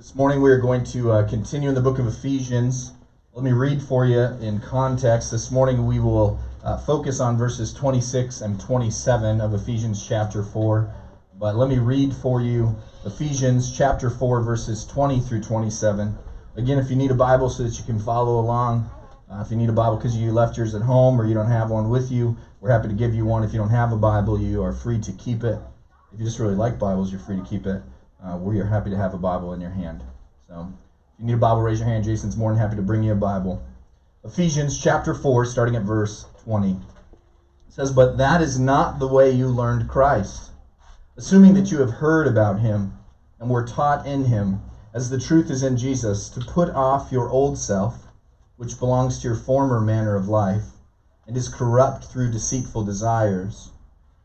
This morning we are going to uh, continue in the book of Ephesians. Let me read for you in context. This morning we will uh, focus on verses 26 and 27 of Ephesians chapter 4. But let me read for you Ephesians chapter 4, verses 20 through 27. Again, if you need a Bible so that you can follow along, uh, if you need a Bible because you left yours at home or you don't have one with you, we're happy to give you one. If you don't have a Bible, you are free to keep it. If you just really like Bibles, you're free to keep it uh, we are happy to have a Bible in your hand. So if you need a Bible, raise your hand. Jason's more than happy to bring you a Bible. Ephesians chapter 4, starting at verse 20. It says, But that is not the way you learned Christ, assuming that you have heard about him and were taught in him, as the truth is in Jesus, to put off your old self, which belongs to your former manner of life, and is corrupt through deceitful desires,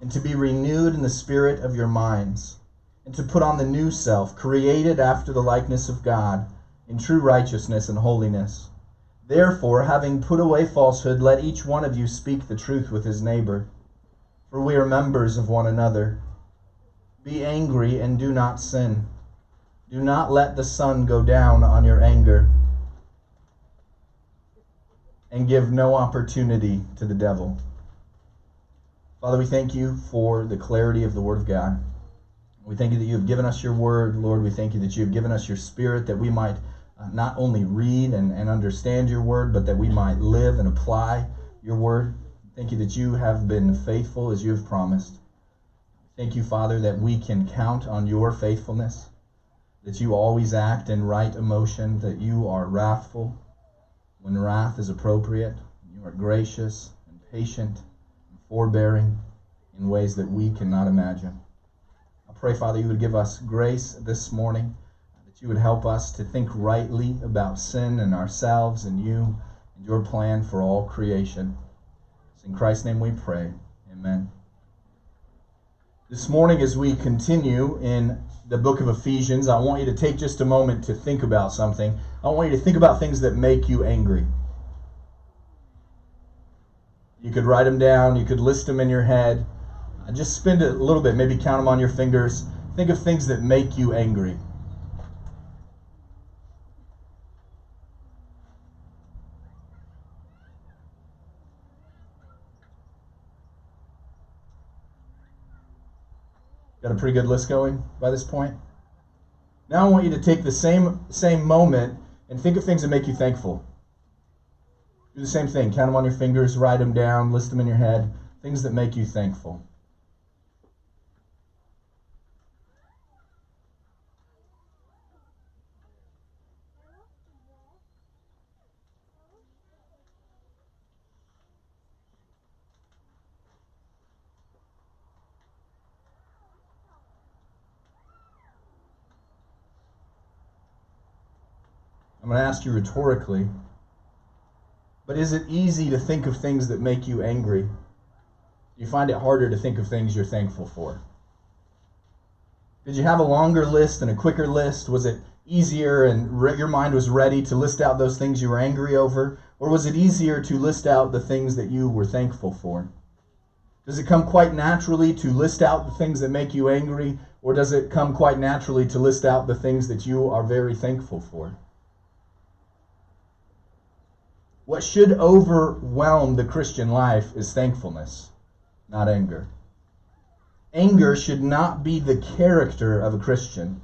and to be renewed in the spirit of your minds and to put on the new self, created after the likeness of God, in true righteousness and holiness. Therefore, having put away falsehood, let each one of you speak the truth with his neighbor, for we are members of one another. Be angry and do not sin. Do not let the sun go down on your anger, and give no opportunity to the devil. Father, we thank you for the clarity of the Word of God. We thank you that you have given us your word, Lord. We thank you that you have given us your spirit that we might uh, not only read and, and understand your word, but that we might live and apply your word. Thank you that you have been faithful as you have promised. Thank you, Father, that we can count on your faithfulness, that you always act in right emotion, that you are wrathful when wrath is appropriate. You are gracious and patient and forbearing in ways that we cannot imagine pray, Father, you would give us grace this morning, that you would help us to think rightly about sin and ourselves and you and your plan for all creation. It's in Christ's name we pray. Amen. This morning, as we continue in the book of Ephesians, I want you to take just a moment to think about something. I want you to think about things that make you angry. You could write them down, you could list them in your head. Just spend it a little bit, maybe count them on your fingers. Think of things that make you angry. Got a pretty good list going by this point? Now I want you to take the same same moment and think of things that make you thankful. Do the same thing. Count them on your fingers, write them down, list them in your head. Things that make you thankful. I'm going to ask you rhetorically, but is it easy to think of things that make you angry? Do you find it harder to think of things you're thankful for? Did you have a longer list and a quicker list? Was it easier and re- your mind was ready to list out those things you were angry over? Or was it easier to list out the things that you were thankful for? Does it come quite naturally to list out the things that make you angry? Or does it come quite naturally to list out the things that you are very thankful for? What should overwhelm the Christian life is thankfulness, not anger. Anger should not be the character of a Christian.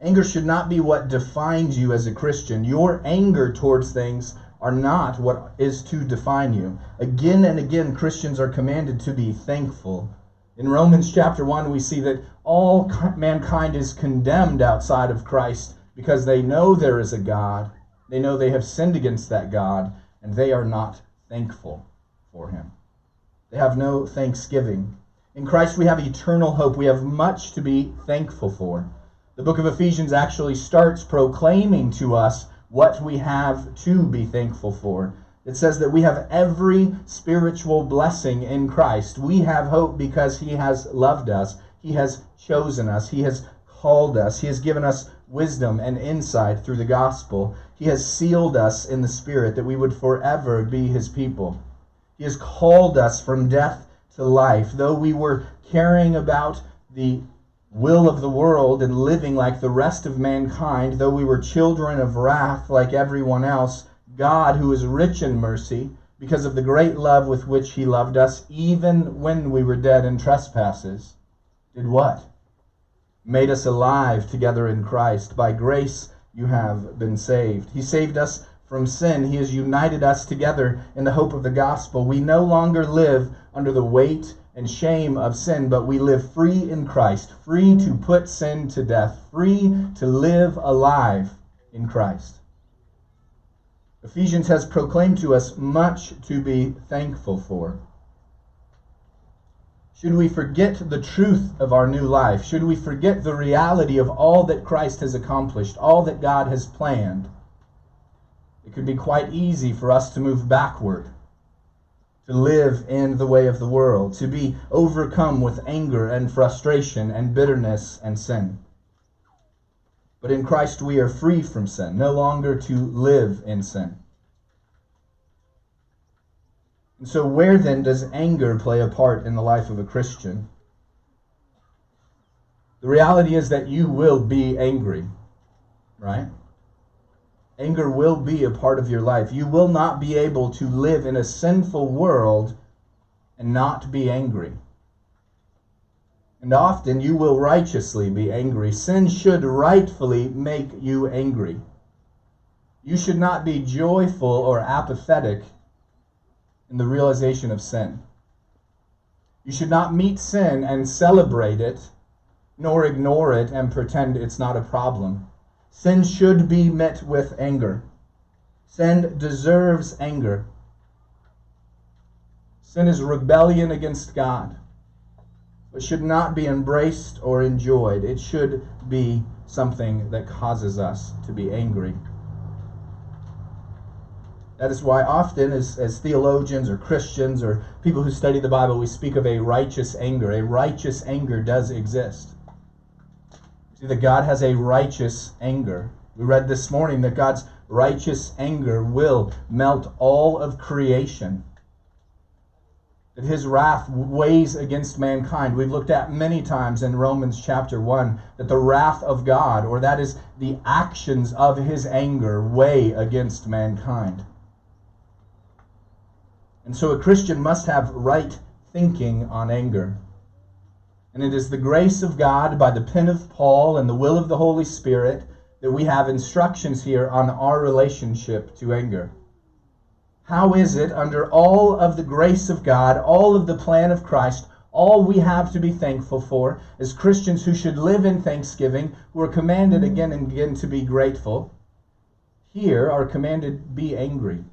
Anger should not be what defines you as a Christian. Your anger towards things are not what is to define you. Again and again, Christians are commanded to be thankful. In Romans chapter 1, we see that all mankind is condemned outside of Christ because they know there is a God they know they have sinned against that God, and they are not thankful for him. They have no thanksgiving. In Christ, we have eternal hope. We have much to be thankful for. The book of Ephesians actually starts proclaiming to us what we have to be thankful for. It says that we have every spiritual blessing in Christ. We have hope because He has loved us, He has chosen us, He has called us, He has given us wisdom and insight through the gospel. He has sealed us in the Spirit that we would forever be His people. He has called us from death to life. Though we were carrying about the will of the world and living like the rest of mankind, though we were children of wrath like everyone else, God, who is rich in mercy, because of the great love with which he loved us, even when we were dead in trespasses, did what? Made us alive together in Christ. By grace you have been saved. He saved us from sin. He has united us together in the hope of the gospel. We no longer live under the weight and shame of sin, but we live free in Christ, free to put sin to death, free to live alive in Christ. Ephesians has proclaimed to us much to be thankful for. Should we forget the truth of our new life? Should we forget the reality of all that Christ has accomplished, all that God has planned? It could be quite easy for us to move backward to live in the way of the world, to be overcome with anger and frustration and bitterness and sin. But in Christ we are free from sin, no longer to live in sin. And so, where then does anger play a part in the life of a Christian? The reality is that you will be angry, right? Anger will be a part of your life. You will not be able to live in a sinful world and not be angry. And often you will righteously be angry. Sin should rightfully make you angry. You should not be joyful or apathetic in the realization of sin. You should not meet sin and celebrate it, nor ignore it and pretend it's not a problem. Sin should be met with anger. Sin deserves anger. Sin is rebellion against God, but should not be embraced or enjoyed. It should be something that causes us to be angry. That is why often, as, as theologians or Christians or people who study the Bible, we speak of a righteous anger. A righteous anger does exist. See that God has a righteous anger. We read this morning that God's righteous anger will melt all of creation. That his wrath weighs against mankind. We've looked at many times in Romans chapter 1 that the wrath of God, or that is the actions of his anger, weigh against mankind. And so a Christian must have right thinking on anger. And it is the grace of God by the pen of Paul and the will of the Holy Spirit that we have instructions here on our relationship to anger. How is it, under all of the grace of God, all of the plan of Christ, all we have to be thankful for as Christians who should live in thanksgiving, who are commanded again and again to be grateful, here are commanded be angry.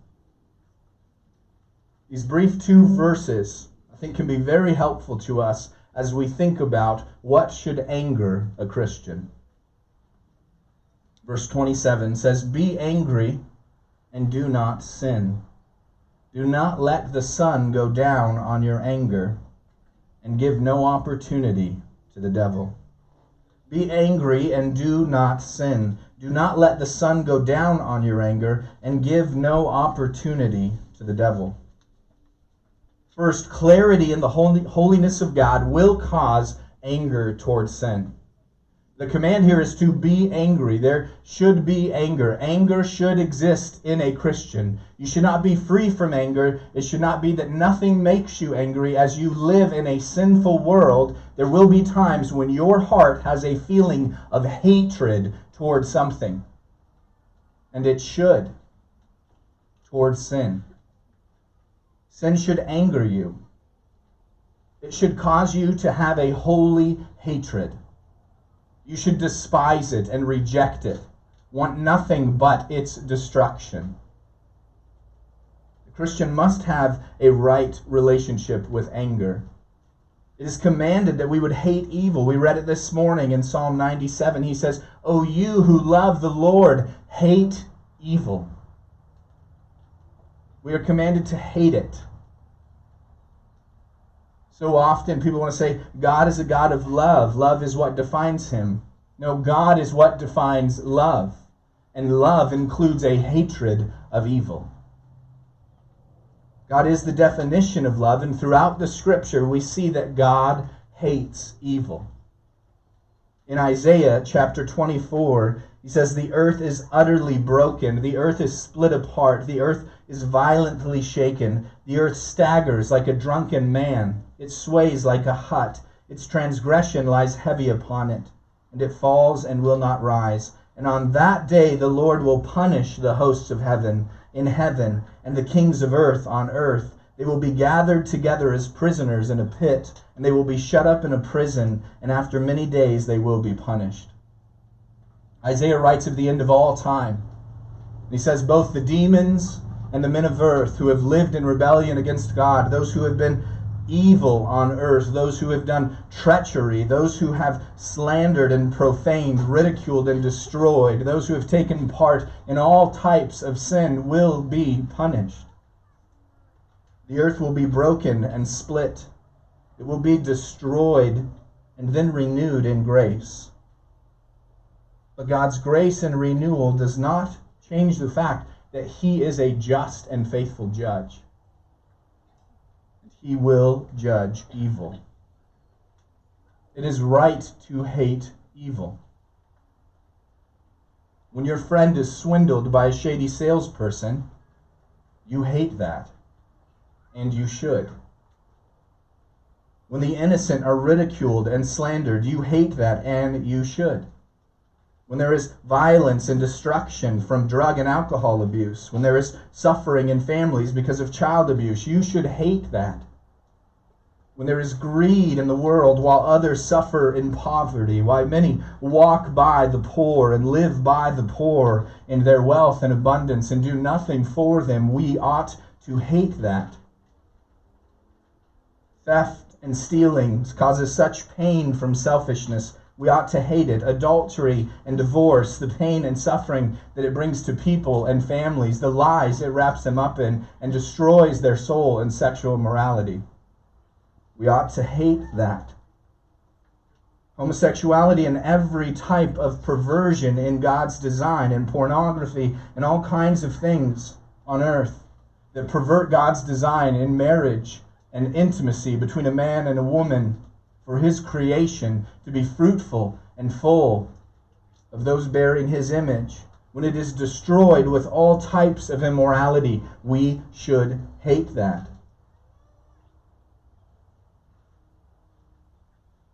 These brief two verses, I think, can be very helpful to us as we think about what should anger a Christian. Verse 27 says, Be angry and do not sin. Do not let the sun go down on your anger, and give no opportunity to the devil. Be angry and do not sin. Do not let the sun go down on your anger, and give no opportunity to the devil. First, clarity in the holiness of God will cause anger towards sin. The command here is to be angry. There should be anger. Anger should exist in a Christian. You should not be free from anger. It should not be that nothing makes you angry. As you live in a sinful world, there will be times when your heart has a feeling of hatred towards something. And it should towards sin. Sin should anger you. It should cause you to have a holy hatred. You should despise it and reject it, want nothing but its destruction. The Christian must have a right relationship with anger. It is commanded that we would hate evil. We read it this morning in Psalm 97. He says, O you who love the Lord, hate evil. We are commanded to hate it. So often people want to say, God is a God of love. Love is what defines him. No, God is what defines love. And love includes a hatred of evil. God is the definition of love, and throughout the scripture, we see that God hates evil. In Isaiah chapter 24, he says, The earth is utterly broken. The earth is split apart. The earth is violently shaken. The earth staggers like a drunken man. It sways like a hut. Its transgression lies heavy upon it, and it falls and will not rise. And on that day the Lord will punish the hosts of heaven in heaven, and the kings of earth on earth. They will be gathered together as prisoners in a pit, and they will be shut up in a prison, and after many days they will be punished. Isaiah writes of the end of all time. He says, Both the demons and the men of earth who have lived in rebellion against God, those who have been evil on earth, those who have done treachery, those who have slandered and profaned, ridiculed and destroyed, those who have taken part in all types of sin will be punished. The earth will be broken and split, it will be destroyed and then renewed in grace. But God's grace and renewal does not change the fact that He is a just and faithful judge. He will judge evil. It is right to hate evil. When your friend is swindled by a shady salesperson, you hate that, and you should. When the innocent are ridiculed and slandered, you hate that, and you should when there is violence and destruction from drug and alcohol abuse, when there is suffering in families because of child abuse, you should hate that. When there is greed in the world while others suffer in poverty, while many walk by the poor and live by the poor in their wealth and abundance and do nothing for them, we ought to hate that. Theft and stealing causes such pain from selfishness we ought to hate it. Adultery and divorce, the pain and suffering that it brings to people and families, the lies it wraps them up in and destroys their soul and sexual morality. We ought to hate that. Homosexuality and every type of perversion in God's design, and pornography, and all kinds of things on earth that pervert God's design in marriage and intimacy between a man and a woman for his creation to be fruitful and full of those bearing his image. When it is destroyed with all types of immorality, we should hate that.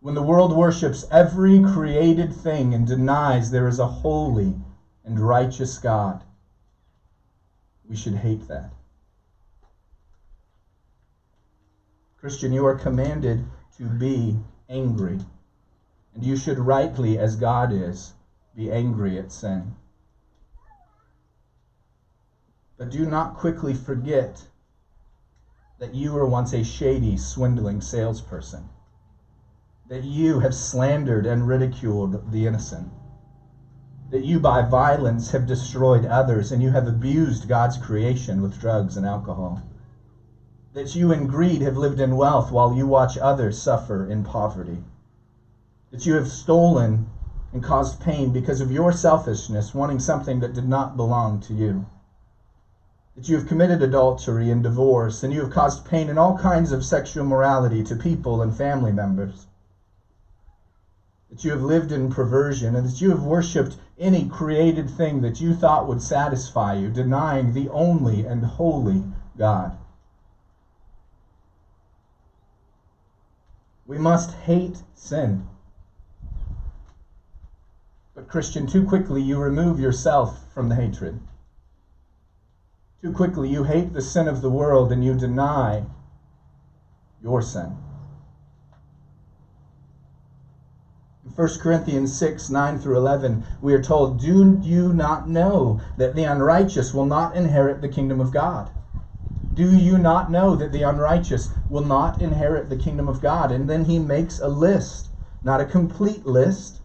When the world worships every created thing and denies there is a holy and righteous God, we should hate that. Christian, you are commanded to be angry. And you should rightly, as God is, be angry at sin. But do not quickly forget that you were once a shady, swindling salesperson, that you have slandered and ridiculed the innocent, that you by violence have destroyed others, and you have abused God's creation with drugs and alcohol that you in greed have lived in wealth while you watch others suffer in poverty, that you have stolen and caused pain because of your selfishness, wanting something that did not belong to you. That you have committed adultery and divorce, and you have caused pain in all kinds of sexual morality to people and family members. That you have lived in perversion, and that you have worshipped any created thing that you thought would satisfy you, denying the only and holy God. We must hate sin. But, Christian, too quickly you remove yourself from the hatred. Too quickly you hate the sin of the world and you deny your sin. In 1 Corinthians 6 9 through 11, we are told, Do you not know that the unrighteous will not inherit the kingdom of God? Do you not know that the unrighteous will not inherit the kingdom of God? And then he makes a list, not a complete list,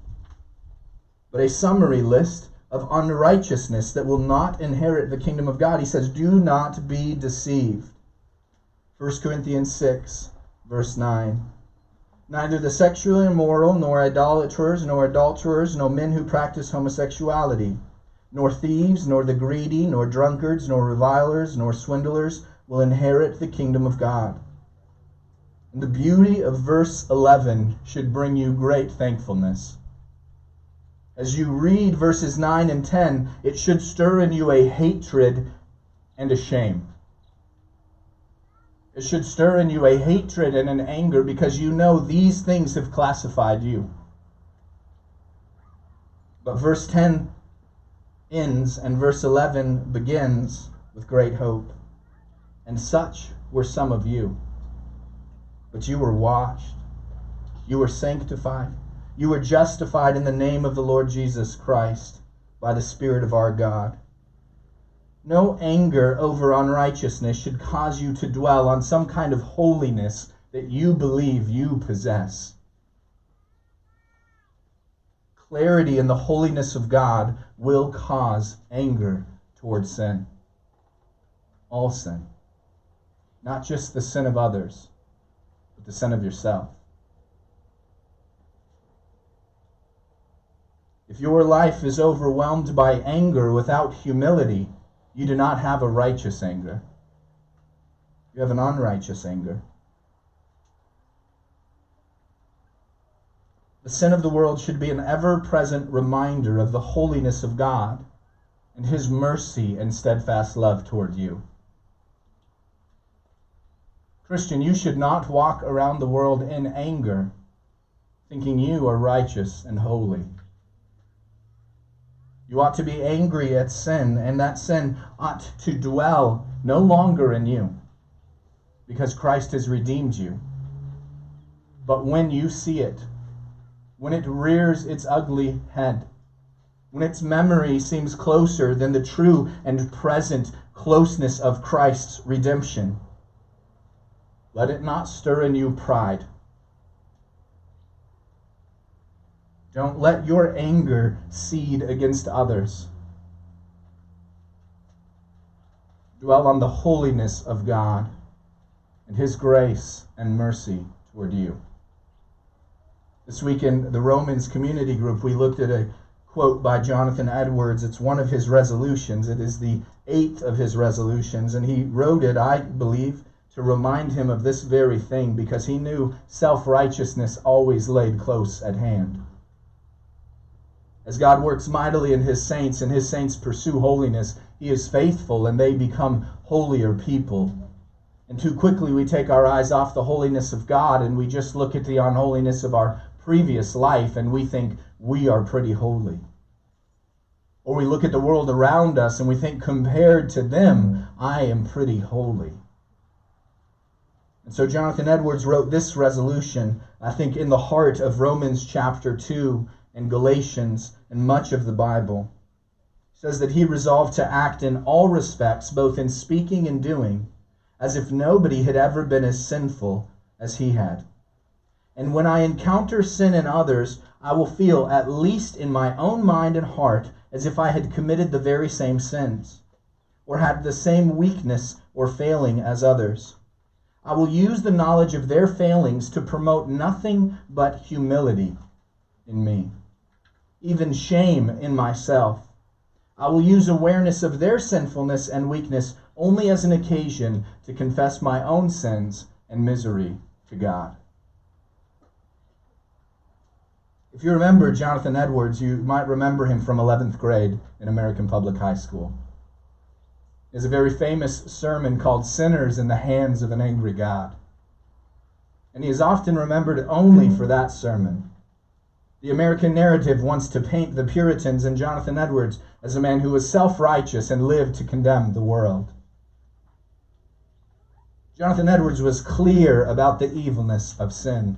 but a summary list of unrighteousness that will not inherit the kingdom of God. He says, Do not be deceived. 1 Corinthians 6, verse 9. Neither the sexually immoral, nor idolaters, nor adulterers, nor men who practice homosexuality, nor thieves, nor the greedy, nor drunkards, nor revilers, nor swindlers will inherit the kingdom of God. The beauty of verse 11 should bring you great thankfulness. As you read verses 9 and 10, it should stir in you a hatred and a shame. It should stir in you a hatred and an anger because you know these things have classified you. But verse 10 ends and verse 11 begins with great hope. And such were some of you. But you were washed, you were sanctified, you were justified in the name of the Lord Jesus Christ by the Spirit of our God. No anger over unrighteousness should cause you to dwell on some kind of holiness that you believe you possess. Clarity in the holiness of God will cause anger towards sin. All sin. Not just the sin of others, but the sin of yourself. If your life is overwhelmed by anger without humility, you do not have a righteous anger. You have an unrighteous anger. The sin of the world should be an ever present reminder of the holiness of God and His mercy and steadfast love toward you. Christian, you should not walk around the world in anger, thinking you are righteous and holy. You ought to be angry at sin, and that sin ought to dwell no longer in you because Christ has redeemed you. But when you see it, when it rears its ugly head, when its memory seems closer than the true and present closeness of Christ's redemption, let it not stir in you pride Don't let your anger seed against others. Dwell on the holiness of God and His grace and mercy toward you. This week in the Romans community group, we looked at a quote by Jonathan Edwards. It's one of his resolutions. It is the eighth of his resolutions, and he wrote it, I believe, to remind him of this very thing because he knew self righteousness always laid close at hand. As God works mightily in his saints and his saints pursue holiness, he is faithful and they become holier people. And too quickly we take our eyes off the holiness of God and we just look at the unholiness of our previous life and we think we are pretty holy. Or we look at the world around us and we think, compared to them, I am pretty holy. And so Jonathan Edwards wrote this resolution, I think, in the heart of Romans chapter 2 and Galatians and much of the Bible. says that he resolved to act in all respects, both in speaking and doing, as if nobody had ever been as sinful as he had. And when I encounter sin in others, I will feel, at least in my own mind and heart, as if I had committed the very same sins, or had the same weakness or failing as others. I will use the knowledge of their failings to promote nothing but humility in me even shame in myself. I will use awareness of their sinfulness and weakness only as an occasion to confess my own sins and misery to God. If you remember Jonathan Edwards, you might remember him from 11th grade in American Public High School. There's a very famous sermon called Sinners in the Hands of an Angry God. And he is often remembered only for that sermon. The American narrative wants to paint the Puritans and Jonathan Edwards as a man who was self righteous and lived to condemn the world. Jonathan Edwards was clear about the evilness of sin,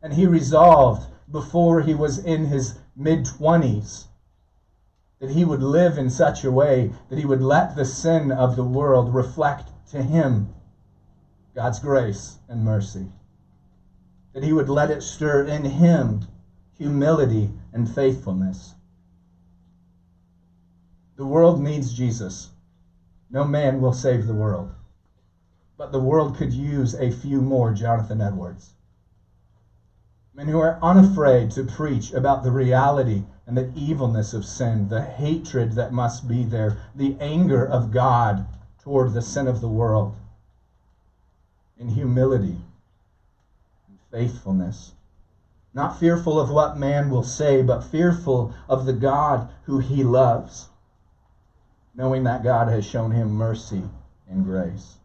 and he resolved before he was in his mid 20s that he would live in such a way that he would let the sin of the world reflect to him God's grace and mercy. That he would let it stir in him humility, and faithfulness. The world needs Jesus. No man will save the world. But the world could use a few more Jonathan Edwards. Men who are unafraid to preach about the reality and the evilness of sin, the hatred that must be there, the anger of God toward the sin of the world, in humility and faithfulness not fearful of what man will say, but fearful of the God who he loves, knowing that God has shown him mercy and grace.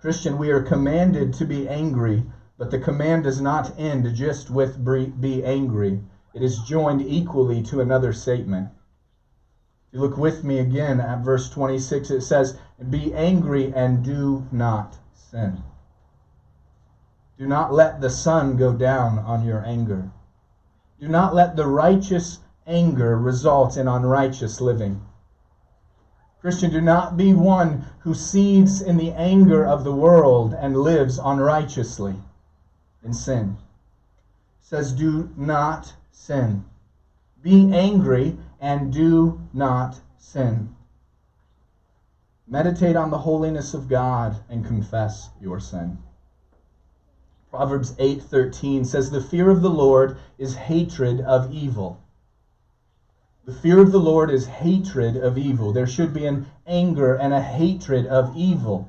Christian, we are commanded to be angry, but the command does not end just with be angry. It is joined equally to another statement. If you look with me again at verse 26, it says, Be angry and do not sin. Do not let the sun go down on your anger. Do not let the righteous anger result in unrighteous living. Christian, do not be one who seeds in the anger of the world and lives unrighteously in sin. It says, Do not sin. Be angry and do not sin. Meditate on the holiness of God and confess your sin. Proverbs 8:13 says the fear of the Lord is hatred of evil. The fear of the Lord is hatred of evil. There should be an anger and a hatred of evil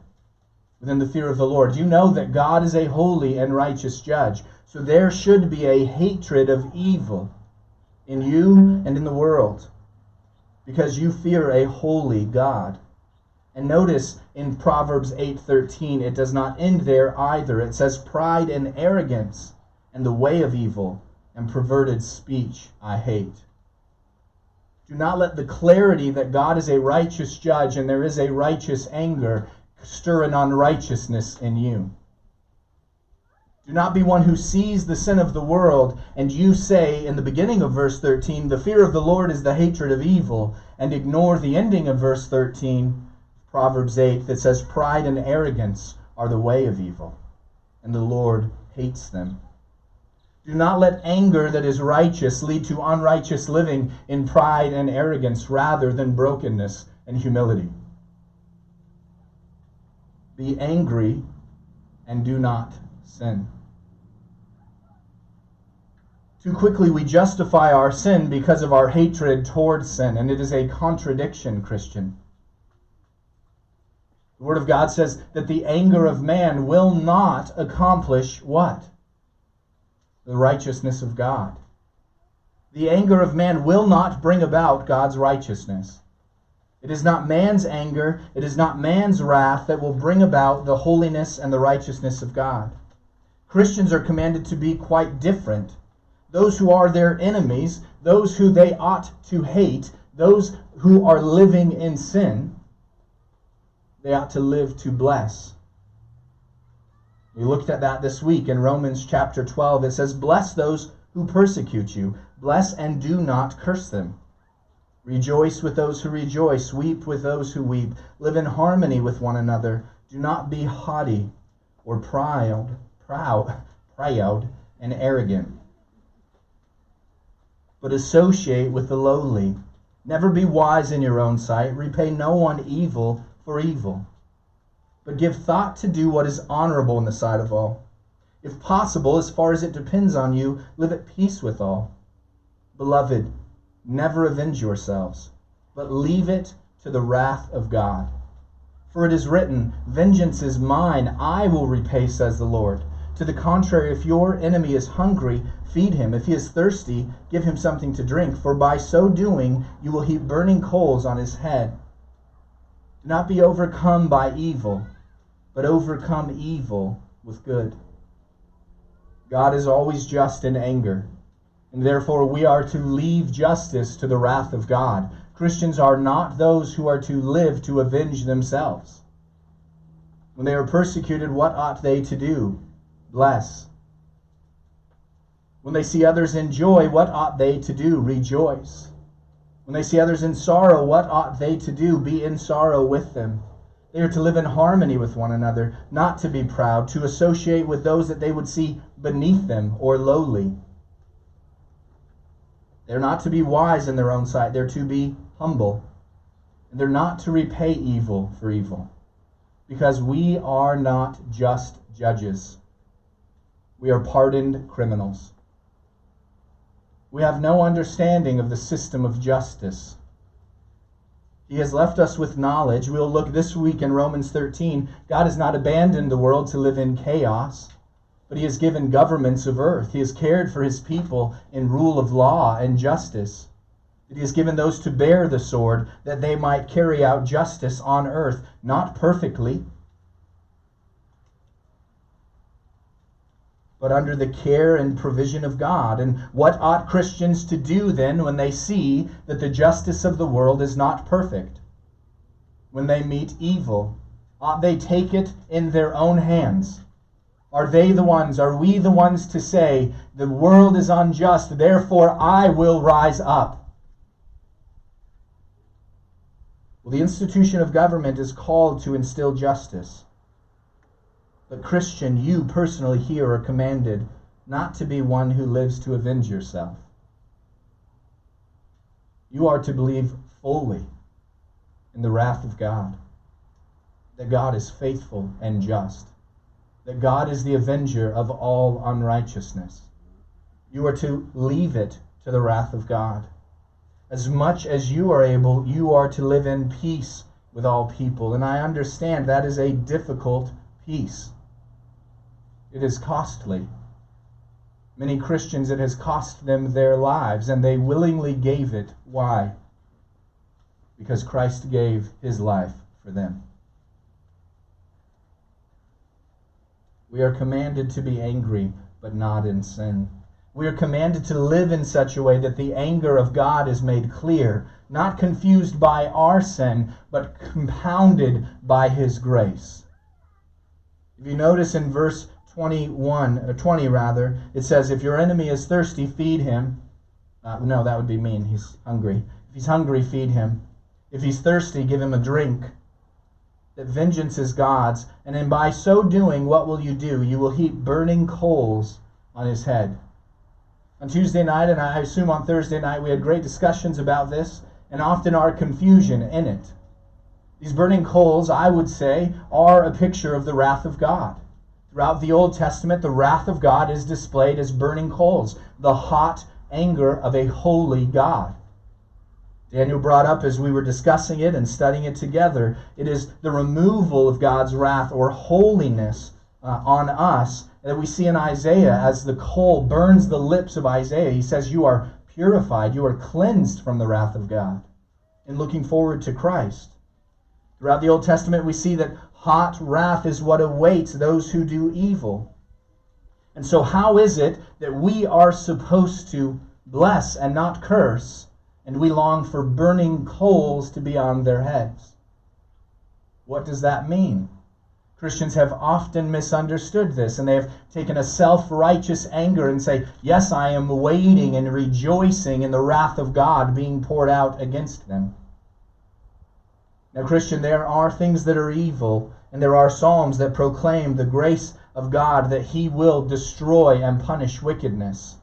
within the fear of the Lord. You know that God is a holy and righteous judge. So there should be a hatred of evil in you and in the world because you fear a holy God. And notice in Proverbs 8:13 it does not end there either. It says pride and arrogance and the way of evil and perverted speech I hate. Do not let the clarity that God is a righteous judge and there is a righteous anger stir an unrighteousness in you. Do not be one who sees the sin of the world and you say in the beginning of verse 13, the fear of the Lord is the hatred of evil, and ignore the ending of verse 13 Proverbs 8 that says, Pride and arrogance are the way of evil, and the Lord hates them. Do not let anger that is righteous lead to unrighteous living in pride and arrogance rather than brokenness and humility. Be angry and do not sin. Too quickly we justify our sin because of our hatred towards sin, and it is a contradiction, Christian. The Word of God says that the anger of man will not accomplish what? The righteousness of God. The anger of man will not bring about God's righteousness. It is not man's anger, it is not man's wrath that will bring about the holiness and the righteousness of God. Christians are commanded to be quite different. Those who are their enemies, those who they ought to hate, those who are living in sin, they ought to live to bless. We looked at that this week in Romans chapter 12. It says, Bless those who persecute you, bless and do not curse them. Rejoice with those who rejoice, weep with those who weep, live in harmony with one another. Do not be haughty or proud, proud, proud and arrogant, but associate with the lowly. Never be wise in your own sight. Repay no one evil for evil, but give thought to do what is honorable in the sight of all. If possible, as far as it depends on you, live at peace with all. Beloved, never avenge yourselves, but leave it to the wrath of God. For it is written, Vengeance is mine, I will repay, says the Lord. To the contrary, if your enemy is hungry, feed him. If he is thirsty, give him something to drink, for by so doing you will heap burning coals on his head. Do not be overcome by evil, but overcome evil with good. God is always just in anger, and therefore we are to leave justice to the wrath of God. Christians are not those who are to live to avenge themselves. When they are persecuted, what ought they to do? Bless. When they see others in joy, what ought they to do? Rejoice. When they see others in sorrow, what ought they to do? Be in sorrow with them. They are to live in harmony with one another, not to be proud, to associate with those that they would see beneath them or lowly. They're not to be wise in their own sight, they're to be humble. And they're not to repay evil for evil, because we are not just judges. We are pardoned criminals. We have no understanding of the system of justice. He has left us with knowledge. We'll look this week in Romans 13. God has not abandoned the world to live in chaos, but he has given governments of earth. He has cared for his people in rule of law and justice. He has given those to bear the sword, that they might carry out justice on earth, not perfectly, but under the care and provision of God. And what ought Christians to do then when they see that the justice of the world is not perfect? When they meet evil, ought they take it in their own hands? Are they the ones, are we the ones to say, the world is unjust, therefore I will rise up? Well, the institution of government is called to instill justice. But, Christian, you personally here are commanded not to be one who lives to avenge yourself. You are to believe fully in the wrath of God, that God is faithful and just that God is the avenger of all unrighteousness. You are to leave it to the wrath of God. As much as you are able, you are to live in peace with all people. And I understand that is a difficult peace. It is costly. Many Christians, it has cost them their lives, and they willingly gave it. Why? Because Christ gave his life for them. We are commanded to be angry, but not in sin. We are commanded to live in such a way that the anger of God is made clear, not confused by our sin, but compounded by his grace. If you notice in verse 21, or 20 rather, it says, If your enemy is thirsty, feed him. Uh, no, that would be mean. He's hungry. If he's hungry, feed him. If he's thirsty, give him a drink that vengeance is God's, and then by so doing, what will you do? You will heap burning coals on his head. On Tuesday night, and I assume on Thursday night, we had great discussions about this, and often our confusion in it. These burning coals, I would say, are a picture of the wrath of God. Throughout the Old Testament, the wrath of God is displayed as burning coals, the hot anger of a holy God. Daniel brought up as we were discussing it and studying it together. It is the removal of God's wrath or holiness uh, on us that we see in Isaiah as the coal burns the lips of Isaiah. He says, You are purified, you are cleansed from the wrath of God. And looking forward to Christ. Throughout the Old Testament, we see that hot wrath is what awaits those who do evil. And so, how is it that we are supposed to bless and not curse? and we long for burning coals to be on their heads. What does that mean? Christians have often misunderstood this, and they have taken a self righteous anger and say, Yes, I am waiting and rejoicing in the wrath of God being poured out against them. Now, Christian, there are things that are evil, and there are psalms that proclaim the grace of God that He will destroy and punish wickedness.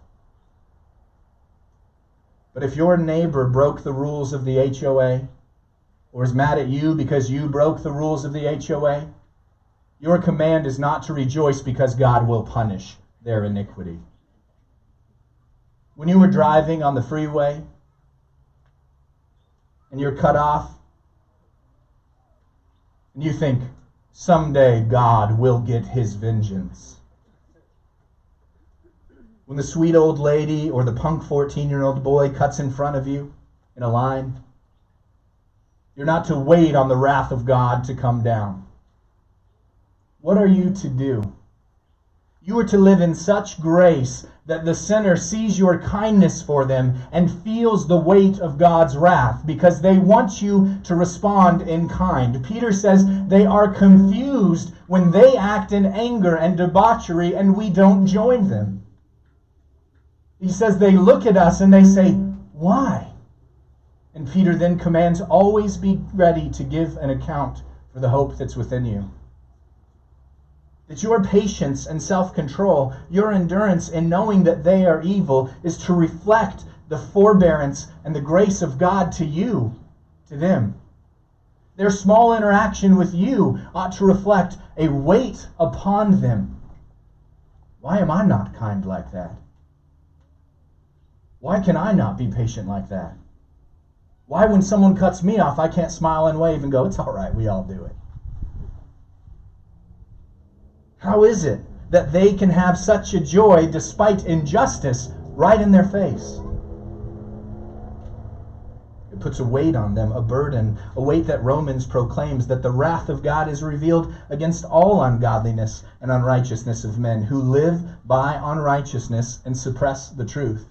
But if your neighbor broke the rules of the HOA, or is mad at you because you broke the rules of the HOA, your command is not to rejoice because God will punish their iniquity. When you were driving on the freeway and you're cut off, and you think, someday God will get his vengeance when the sweet old lady or the punk 14 year old boy cuts in front of you in a line. You're not to wait on the wrath of God to come down. What are you to do? You are to live in such grace that the sinner sees your kindness for them and feels the weight of God's wrath because they want you to respond in kind. Peter says they are confused when they act in anger and debauchery and we don't join them. He says they look at us and they say, Why? And Peter then commands, Always be ready to give an account for the hope that's within you. That your patience and self control, your endurance in knowing that they are evil, is to reflect the forbearance and the grace of God to you, to them. Their small interaction with you ought to reflect a weight upon them. Why am I not kind like that? Why can I not be patient like that? Why, when someone cuts me off, I can't smile and wave and go, it's all right, we all do it? How is it that they can have such a joy despite injustice right in their face. It puts a weight on them, a burden, a weight that Romans proclaims that the wrath of God is revealed against all ungodliness and unrighteousness of men who live by unrighteousness and suppress the truth.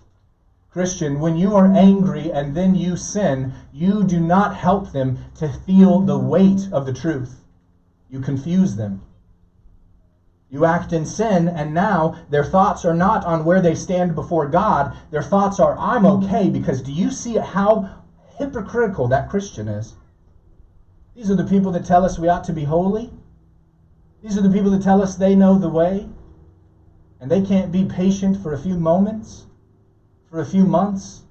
Christian, when you are angry and then you sin, you do not help them to feel the weight of the truth. You confuse them. You act in sin, and now their thoughts are not on where they stand before God. Their thoughts are, I'm okay, because do you see how hypocritical that Christian is? These are the people that tell us we ought to be holy. These are the people that tell us they know the way, and they can't be patient for a few moments, for a few months.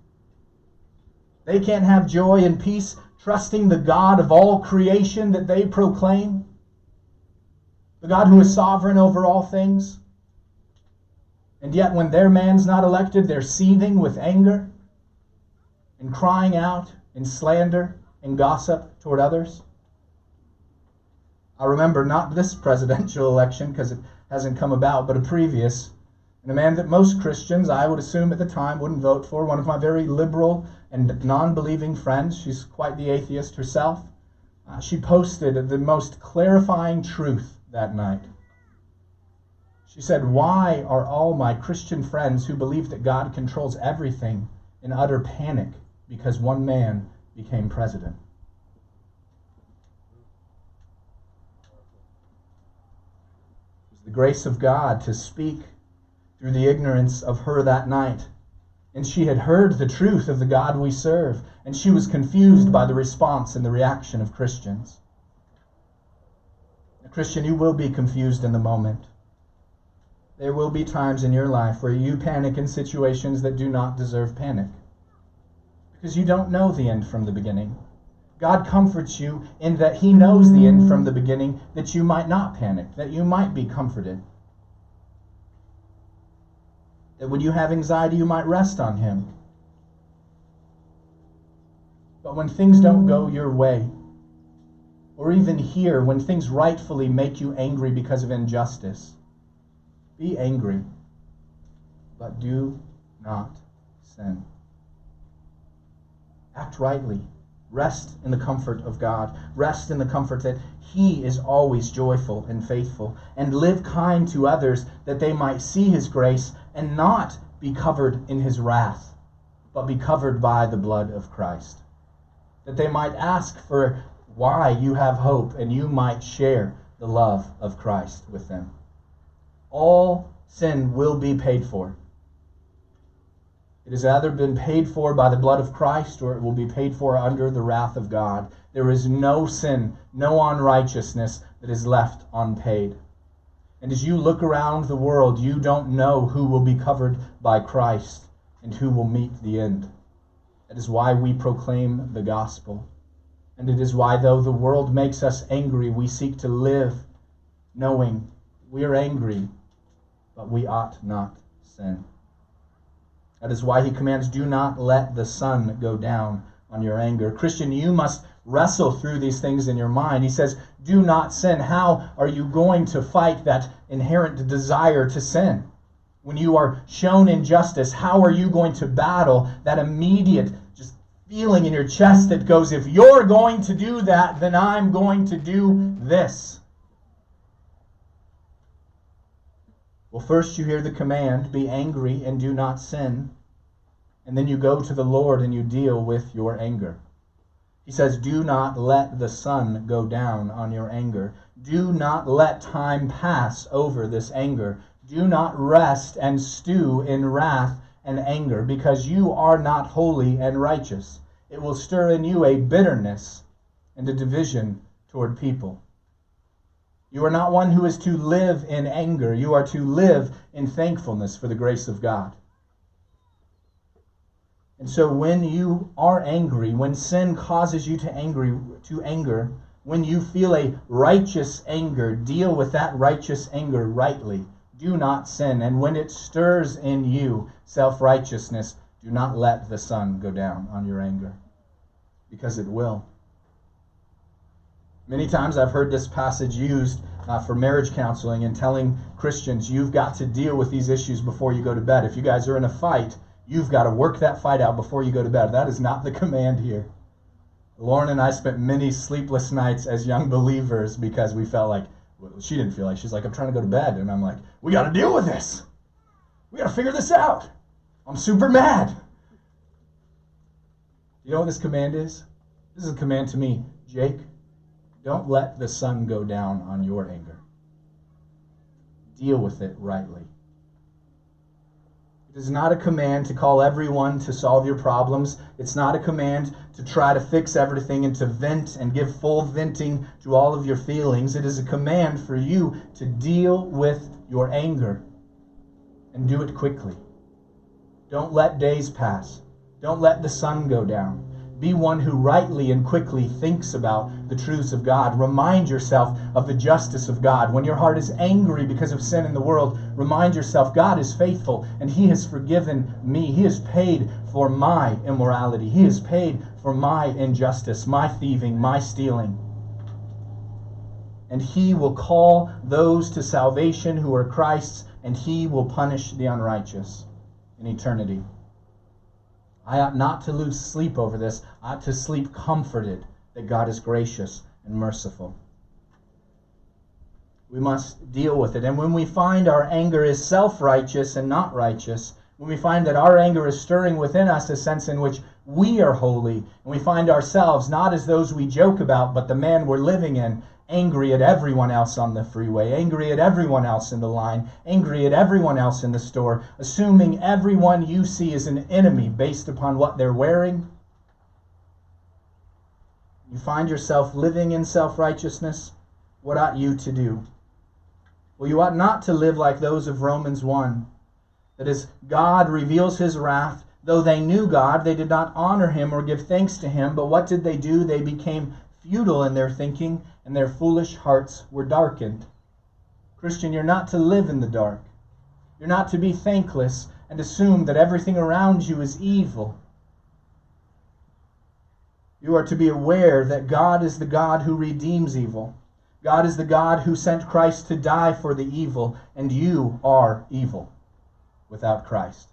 They can't have joy and peace trusting the God of all creation that they proclaim the God who is sovereign over all things. And yet, when their man's not elected, they're seething with anger and crying out in slander and gossip toward others. I remember not this presidential election because it hasn't come about, but a previous, and a man that most Christians, I would assume at the time, wouldn't vote for. One of my very liberal and non believing friends, she's quite the atheist herself. Uh, she posted the most clarifying truth that night. She said, Why are all my Christian friends who believe that God controls everything in utter panic because one man became president? It was the grace of God to speak through the ignorance of her that night. And she had heard the truth of the God we serve, and she was confused by the response and the reaction of Christians. Christian, you will be confused in the moment. There will be times in your life where you panic in situations that do not deserve panic because you don't know the end from the beginning. God comforts you in that He knows the end from the beginning, that you might not panic, that you might be comforted. That when you have anxiety, you might rest on Him. But when things don't go your way, or even here when things rightfully make you angry because of injustice. Be angry, but do not sin. Act rightly. Rest in the comfort of God. Rest in the comfort that He is always joyful and faithful. And live kind to others that they might see His grace and not be covered in His wrath, but be covered by the blood of Christ. That they might ask for why you have hope and you might share the love of Christ with them. All sin will be paid for. It has either been paid for by the blood of Christ or it will be paid for under the wrath of God. There is no sin, no unrighteousness that is left unpaid. And as you look around the world, you don't know who will be covered by Christ and who will meet the end. That is why we proclaim the gospel. And it is why, though the world makes us angry, we seek to live knowing we are angry, but we ought not sin. That is why he commands, Do not let the sun go down on your anger. Christian, you must wrestle through these things in your mind. He says, Do not sin. How are you going to fight that inherent desire to sin? When you are shown injustice, how are you going to battle that immediate feeling in your chest that goes, if you're going to do that, then I'm going to do this. Well, first you hear the command be angry and do not sin. And then you go to the Lord and you deal with your anger. He says, Do not let the sun go down on your anger. Do not let time pass over this anger. Do not rest and stew in wrath and anger, because you are not holy and righteous. It will stir in you a bitterness and a division toward people. You are not one who is to live in anger. You are to live in thankfulness for the grace of God. And so when you are angry, when sin causes you to angry to anger, when you feel a righteous anger, deal with that righteous anger rightly do not sin. And when it stirs in you self righteousness, do not let the sun go down on your anger, because it will. Many times I've heard this passage used uh, for marriage counseling and telling Christians, you've got to deal with these issues before you go to bed. If you guys are in a fight, you've got to work that fight out before you go to bed. That is not the command here. Lauren and I spent many sleepless nights as young believers because we felt like, she didn't feel like, she's like, I'm trying to go to bed. And I'm like, we got to deal with this. We got to figure this out. I'm super mad. You know what this command is? This is a command to me. Jake, don't let the sun go down on your anger. Deal with it rightly. It is not a command to call everyone to solve your problems. It's not a command to try to fix everything and to vent and give full venting to all of your feelings. It is a command for you to deal with your anger and do it quickly. Don't let days pass. Don't let the sun go down. Be one who rightly and quickly thinks about the truths of God. Remind yourself of the justice of God. When your heart is angry because of sin in the world, remind yourself God is faithful and He has forgiven me. He has paid for my immorality. He has paid for my injustice, my thieving, my stealing. And He will call those to salvation who are Christ's, and He will punish the unrighteous in eternity. I ought not to lose sleep over this. I ought to sleep comforted that God is gracious and merciful. We must deal with it. And when we find our anger is self righteous and not righteous, when we find that our anger is stirring within us a sense in which we are holy, and we find ourselves not as those we joke about, but the man we're living in, angry at everyone else on the freeway, angry at everyone else in the line, angry at everyone else in the store, assuming everyone you see is an enemy based upon what they're wearing. You find yourself living in self righteousness. What ought you to do? Well, you ought not to live like those of Romans 1. That is, God reveals his wrath. Though they knew God, they did not honor him or give thanks to him. But what did they do? They became futile in their thinking and their foolish hearts were darkened. Christian, you're not to live in the dark. You're not to be thankless and assume that everything around you is evil. You are to be aware that God is the God who redeems evil. God is the God who sent Christ to die for the evil, and you are evil without Christ.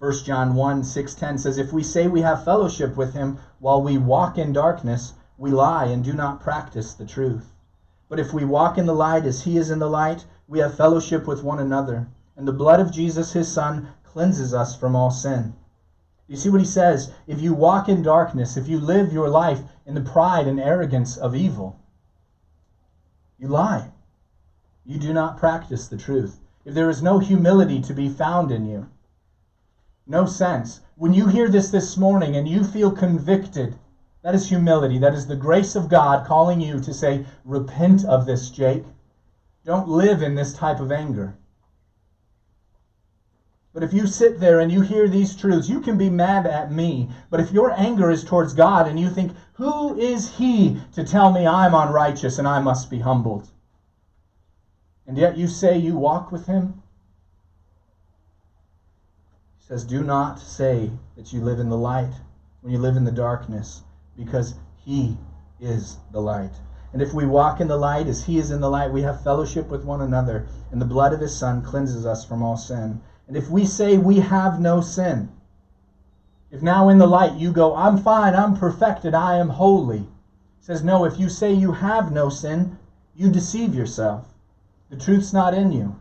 1 John 1 6 10 says, If we say we have fellowship with him while we walk in darkness, we lie and do not practice the truth. But if we walk in the light as he is in the light, we have fellowship with one another. And the blood of Jesus, his Son, cleanses us from all sin. You see what he says? If you walk in darkness, if you live your life in the pride and arrogance of evil, you lie. You do not practice the truth. If there is no humility to be found in you, no sense. When you hear this this morning and you feel convicted that is humility. That is the grace of God calling you to say, Repent of this, Jake. Don't live in this type of anger. But if you sit there and you hear these truths, you can be mad at me. But if your anger is towards God and you think, Who is He to tell me I'm unrighteous and I must be humbled? And yet you say you walk with Him? Says, Do not say that you live in the light when you live in the darkness because he is the light. And if we walk in the light as he is in the light, we have fellowship with one another, and the blood of his Son cleanses us from all sin. And if we say we have no sin, if now in the light you go, I'm fine, I'm perfected, I am holy, says, no, if you say you have no sin, you deceive yourself. The truth's not in you.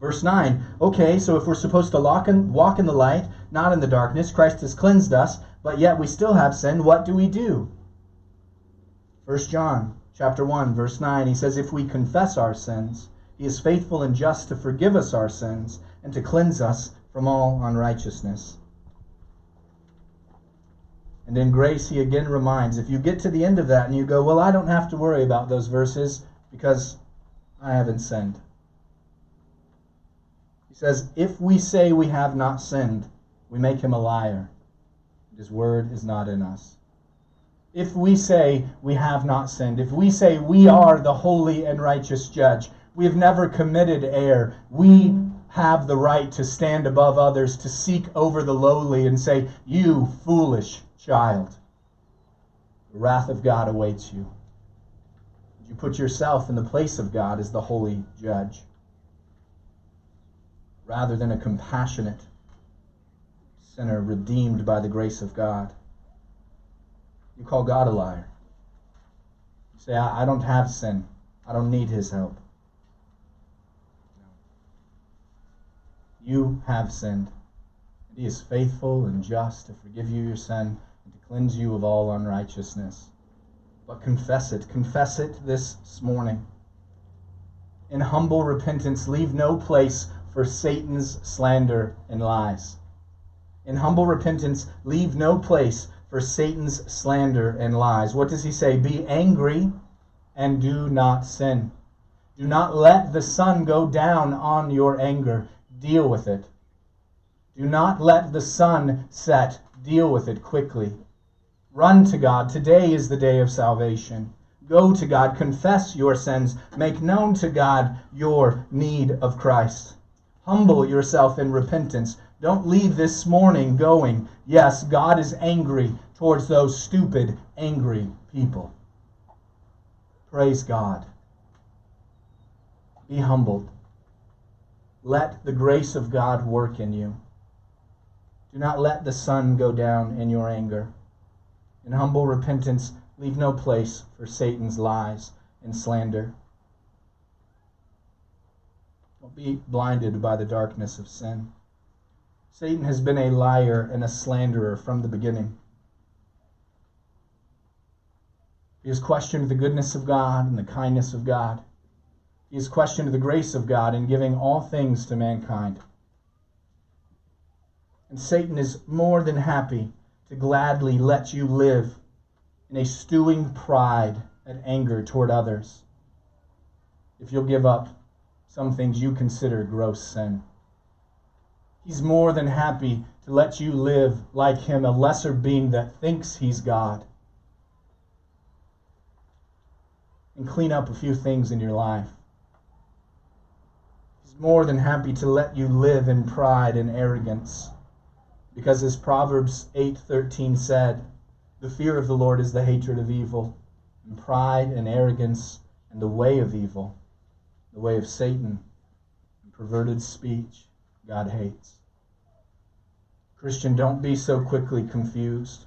Verse 9, okay, so if we're supposed to walk in, walk in the light, not in the darkness, Christ has cleansed us, but yet we still have sin, what do we do? 1 John chapter 1 verse 9 he says if we confess our sins he is faithful and just to forgive us our sins and to cleanse us from all unrighteousness. And in grace he again reminds if you get to the end of that and you go, "Well, I don't have to worry about those verses because I haven't sinned." Says, "If we say we have not sinned, we make him a liar." His word is not in us. If we say we have not sinned, if we say we are the holy and righteous judge, we have never committed error, we have the right to stand above others, to seek over the lowly and say, You foolish child. The wrath of God awaits you. You put yourself in the place of God as the holy judge? Rather than a compassionate sinner redeemed by the grace of God. You call God a liar. You say, I, I don't have sin. I don't need his help. You have sinned. And he is faithful and just to forgive you your sin and to cleanse you of all unrighteousness. But confess it. Confess it this morning. In humble repentance, leave no place for Satan's slander and lies. In humble repentance, leave no place for Satan's slander and lies. What does he say? Be angry and do not sin. Do not let the sun go down on your anger. Deal with it. Do not let the sun set. Deal with it quickly. Run to God. Today is the day of salvation. Go to God. Confess your sins. Make known to God your need of Christ. Humble yourself in repentance. Don't leave this morning going, yes, God is angry towards those stupid, angry people. Praise God. Be humbled. Let the grace of God work in you. Do not let the sun go down in your anger. In humble repentance, leave no place for Satan's lies and slander. Be blinded by the darkness of sin. Satan has been a liar and a slanderer from the beginning. He has questioned the goodness of God and the kindness of God. He has questioned the grace of God in giving all things to mankind. And Satan is more than happy to gladly let you live in a stewing pride and anger toward others if you'll give up some things you consider gross sin. He's more than happy to let you live like him, a lesser being that thinks he's God, and clean up a few things in your life He's more than happy to let you live in pride and arrogance. Because as Proverbs 8:13 said, the fear of the Lord is the hatred of evil, and pride and arrogance and the way of evil, the way of Satan, and perverted speech God hates. Christian, don't be so quickly confused.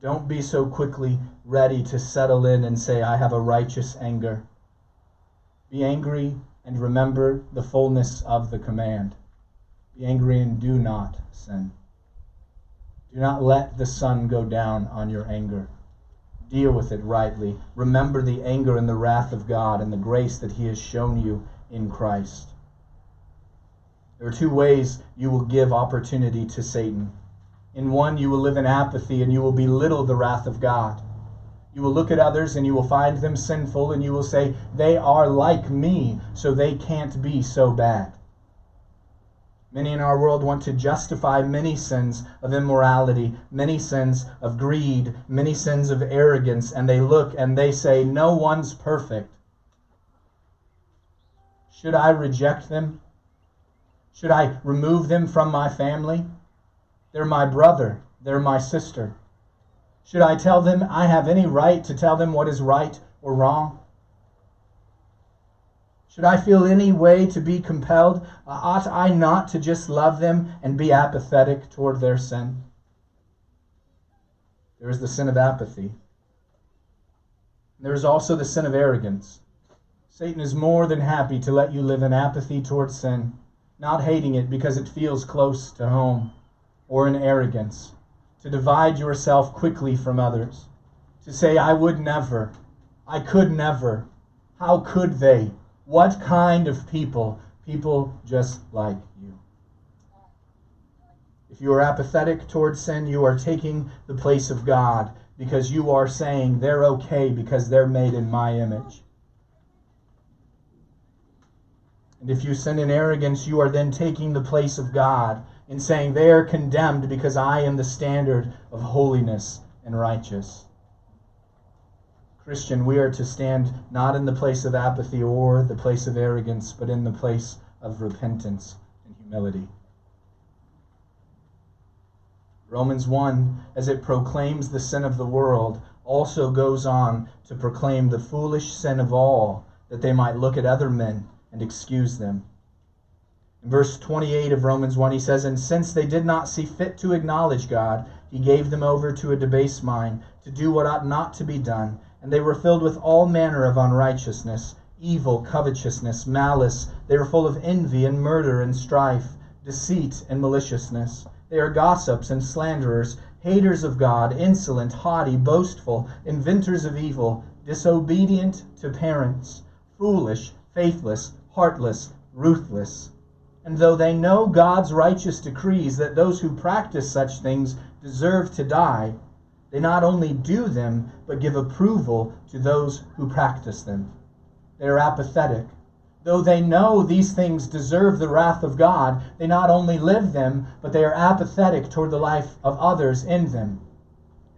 Don't be so quickly ready to settle in and say, I have a righteous anger. Be angry and remember the fullness of the command Be angry and do not sin. Do not let the sun go down on your anger. Deal with it rightly. Remember the anger and the wrath of God and the grace that He has shown you in Christ. There are two ways you will give opportunity to Satan. In one, you will live in apathy and you will belittle the wrath of God. You will look at others and you will find them sinful and you will say, they are like me, so they can't be so bad. Many in our world want to justify many sins of immorality, many sins of greed, many sins of arrogance, and they look and they say, No one's perfect. Should I reject them? Should I remove them from my family? They're my brother, they're my sister. Should I tell them I have any right to tell them what is right or wrong? Should I feel any way to be compelled? Uh, ought I not to just love them and be apathetic toward their sin? There is the sin of apathy. There is also the sin of arrogance. Satan is more than happy to let you live in apathy toward sin, not hating it because it feels close to home, or in arrogance to divide yourself quickly from others, to say, I would never, I could never, how could they? What kind of people? People just like you. If you are apathetic towards sin, you are taking the place of God because you are saying they're okay because they're made in my image. And if you sin in arrogance, you are then taking the place of God in saying they are condemned because I am the standard of holiness and righteous. Christian, we are to stand not in the place of apathy or the place of arrogance, but in the place of repentance and humility. Romans 1, as it proclaims the sin of the world, also goes on to proclaim the foolish sin of all, that they might look at other men and excuse them. In verse 28 of Romans 1, he says, And since they did not see fit to acknowledge God, he gave them over to a debased mind to do what ought not to be done. And they were filled with all manner of unrighteousness, evil, covetousness, malice. They were full of envy and murder and strife, deceit and maliciousness. They are gossips and slanderers, haters of God, insolent, haughty, boastful, inventors of evil, disobedient to parents, foolish, faithless, heartless, ruthless. And though they know God's righteous decrees that those who practice such things deserve to die, they not only do them, but give approval to those who practice them. They are apathetic. Though they know these things deserve the wrath of God, they not only live them, but they are apathetic toward the life of others in them.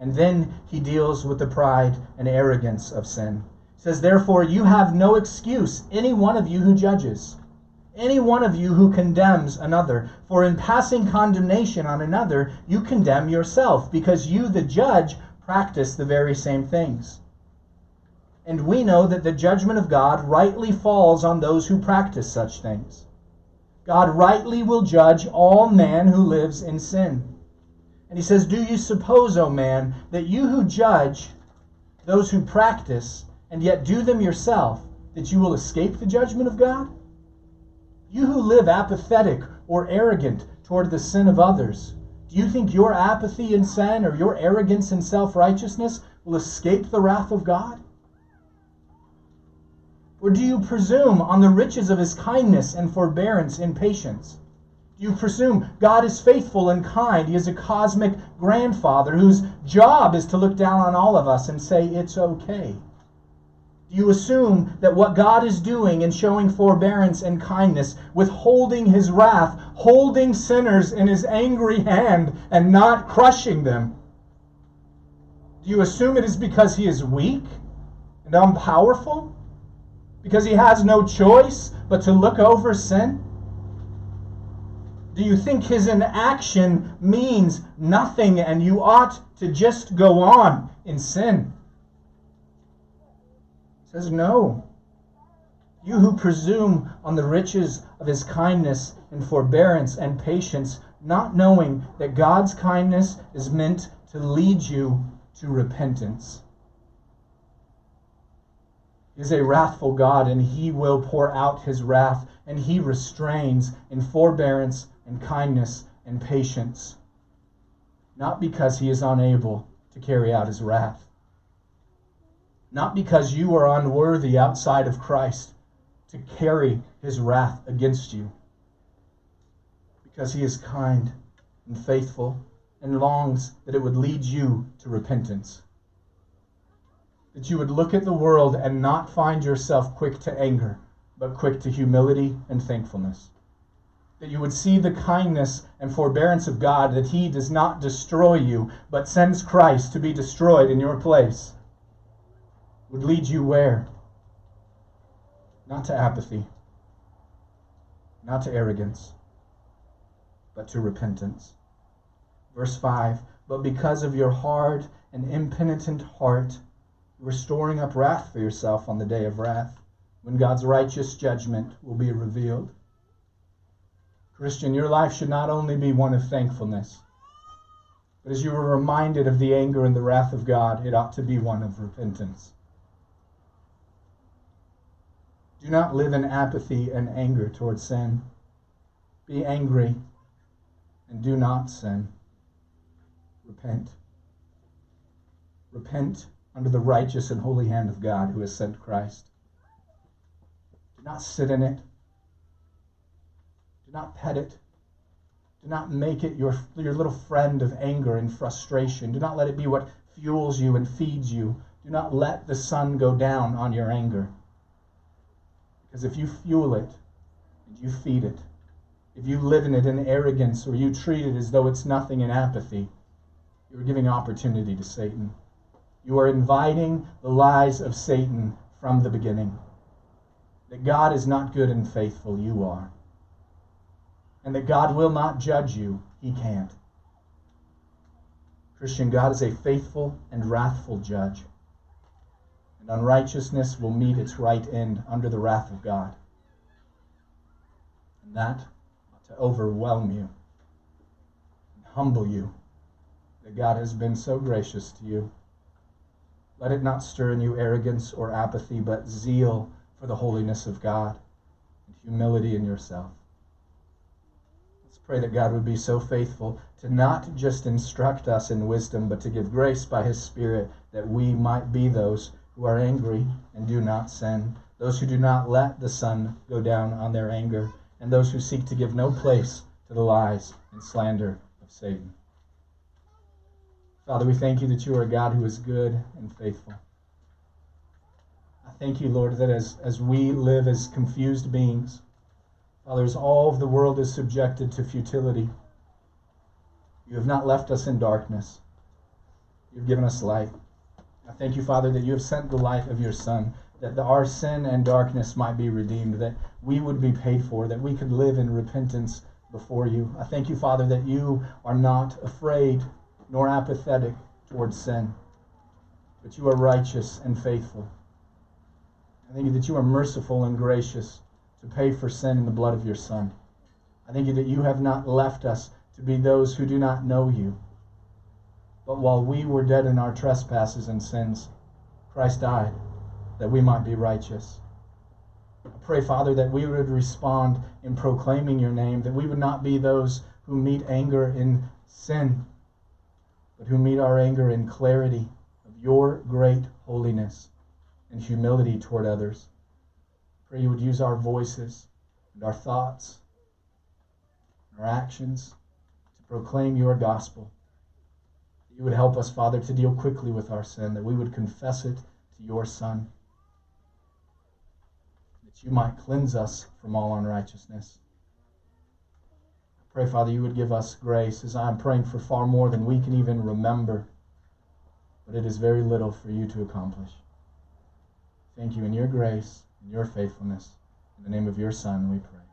And then he deals with the pride and arrogance of sin. He says, Therefore, you have no excuse, any one of you who judges any one of you who condemns another. For in passing condemnation on another, you condemn yourself, because you, the judge, practice the very same things. And we know that the judgment of God rightly falls on those who practice such things. God rightly will judge all man who lives in sin. And he says, Do you suppose, O man, that you who judge those who practice, and yet do them yourself, that you will escape the judgment of God? You who live apathetic or arrogant toward the sin of others, do you think your apathy in sin or your arrogance in self righteousness will escape the wrath of God? Or do you presume on the riches of his kindness and forbearance and patience? Do you presume God is faithful and kind? He is a cosmic grandfather whose job is to look down on all of us and say, it's okay you assume that what God is doing in showing forbearance and kindness, withholding his wrath, holding sinners in his angry hand and not crushing them, do you assume it is because he is weak and unpowerful? Because he has no choice but to look over sin? Do you think his inaction means nothing and you ought to just go on in sin? Says, No. You who presume on the riches of his kindness and forbearance and patience, not knowing that God's kindness is meant to lead you to repentance. He is a wrathful God, and he will pour out his wrath, and he restrains in forbearance and kindness and patience, not because he is unable to carry out his wrath not because you are unworthy outside of Christ to carry his wrath against you, because he is kind and faithful and longs that it would lead you to repentance. That you would look at the world and not find yourself quick to anger, but quick to humility and thankfulness. That you would see the kindness and forbearance of God, that He does not destroy you, but sends Christ to be destroyed in your place would lead you where? Not to apathy, not to arrogance, but to repentance. Verse 5 But because of your hard and impenitent heart, you are storing up wrath for yourself on the day of wrath, when God's righteous judgment will be revealed. Christian, your life should not only be one of thankfulness, but as you are reminded of the anger and the wrath of God, it ought to be one of repentance. Do not live in apathy and anger towards sin. Be angry and do not sin. Repent. Repent under the righteous and holy hand of God who has sent Christ. Do not sit in it. Do not pet it. Do not make it your, your little friend of anger and frustration. Do not let it be what fuels you and feeds you. Do not let the sun go down on your anger. Because if you fuel it and you feed it, if you live in it in arrogance or you treat it as though it's nothing in apathy, you are giving opportunity to Satan. You are inviting the lies of Satan from the beginning. That God is not good and faithful, you are. And that God will not judge you, he can't. Christian, God is a faithful and wrathful judge. And unrighteousness will meet its right end under the wrath of God. And that ought to overwhelm you and humble you that God has been so gracious to you. Let it not stir in you arrogance or apathy, but zeal for the holiness of God and humility in yourself. Let's pray that God would be so faithful to not just instruct us in wisdom, but to give grace by His Spirit that we might be those who are angry and do not sin, those who do not let the sun go down on their anger, and those who seek to give no place to the lies and slander of Satan. Father, we thank you that you are a God who is good and faithful. I thank you, Lord, that as, as we live as confused beings, Father, as all of the world is subjected to futility, you have not left us in darkness. You've given us light. I thank you, Father, that you have sent the light of your Son, that the, our sin and darkness might be redeemed, that we would be paid for, that we could live in repentance before you. I thank you, Father, that you are not afraid nor apathetic towards sin, but you are righteous and faithful. I thank you that you are merciful and gracious to pay for sin in the blood of your Son. I thank you that you have not left us to be those who do not know you. But while we were dead in our trespasses and sins, Christ died that we might be righteous. I pray, Father, that we would respond in proclaiming your name, that we would not be those who meet anger in sin, but who meet our anger in clarity of your great holiness and humility toward others. Pray you would use our voices and our thoughts and our actions to proclaim your gospel. You would help us, Father, to deal quickly with our sin, that we would confess it to your Son, that you might cleanse us from all unrighteousness. I pray, Father, you would give us grace as I'm praying for far more than we can even remember. But it is very little for you to accomplish. Thank you in your grace and your faithfulness. In the name of your Son, we pray.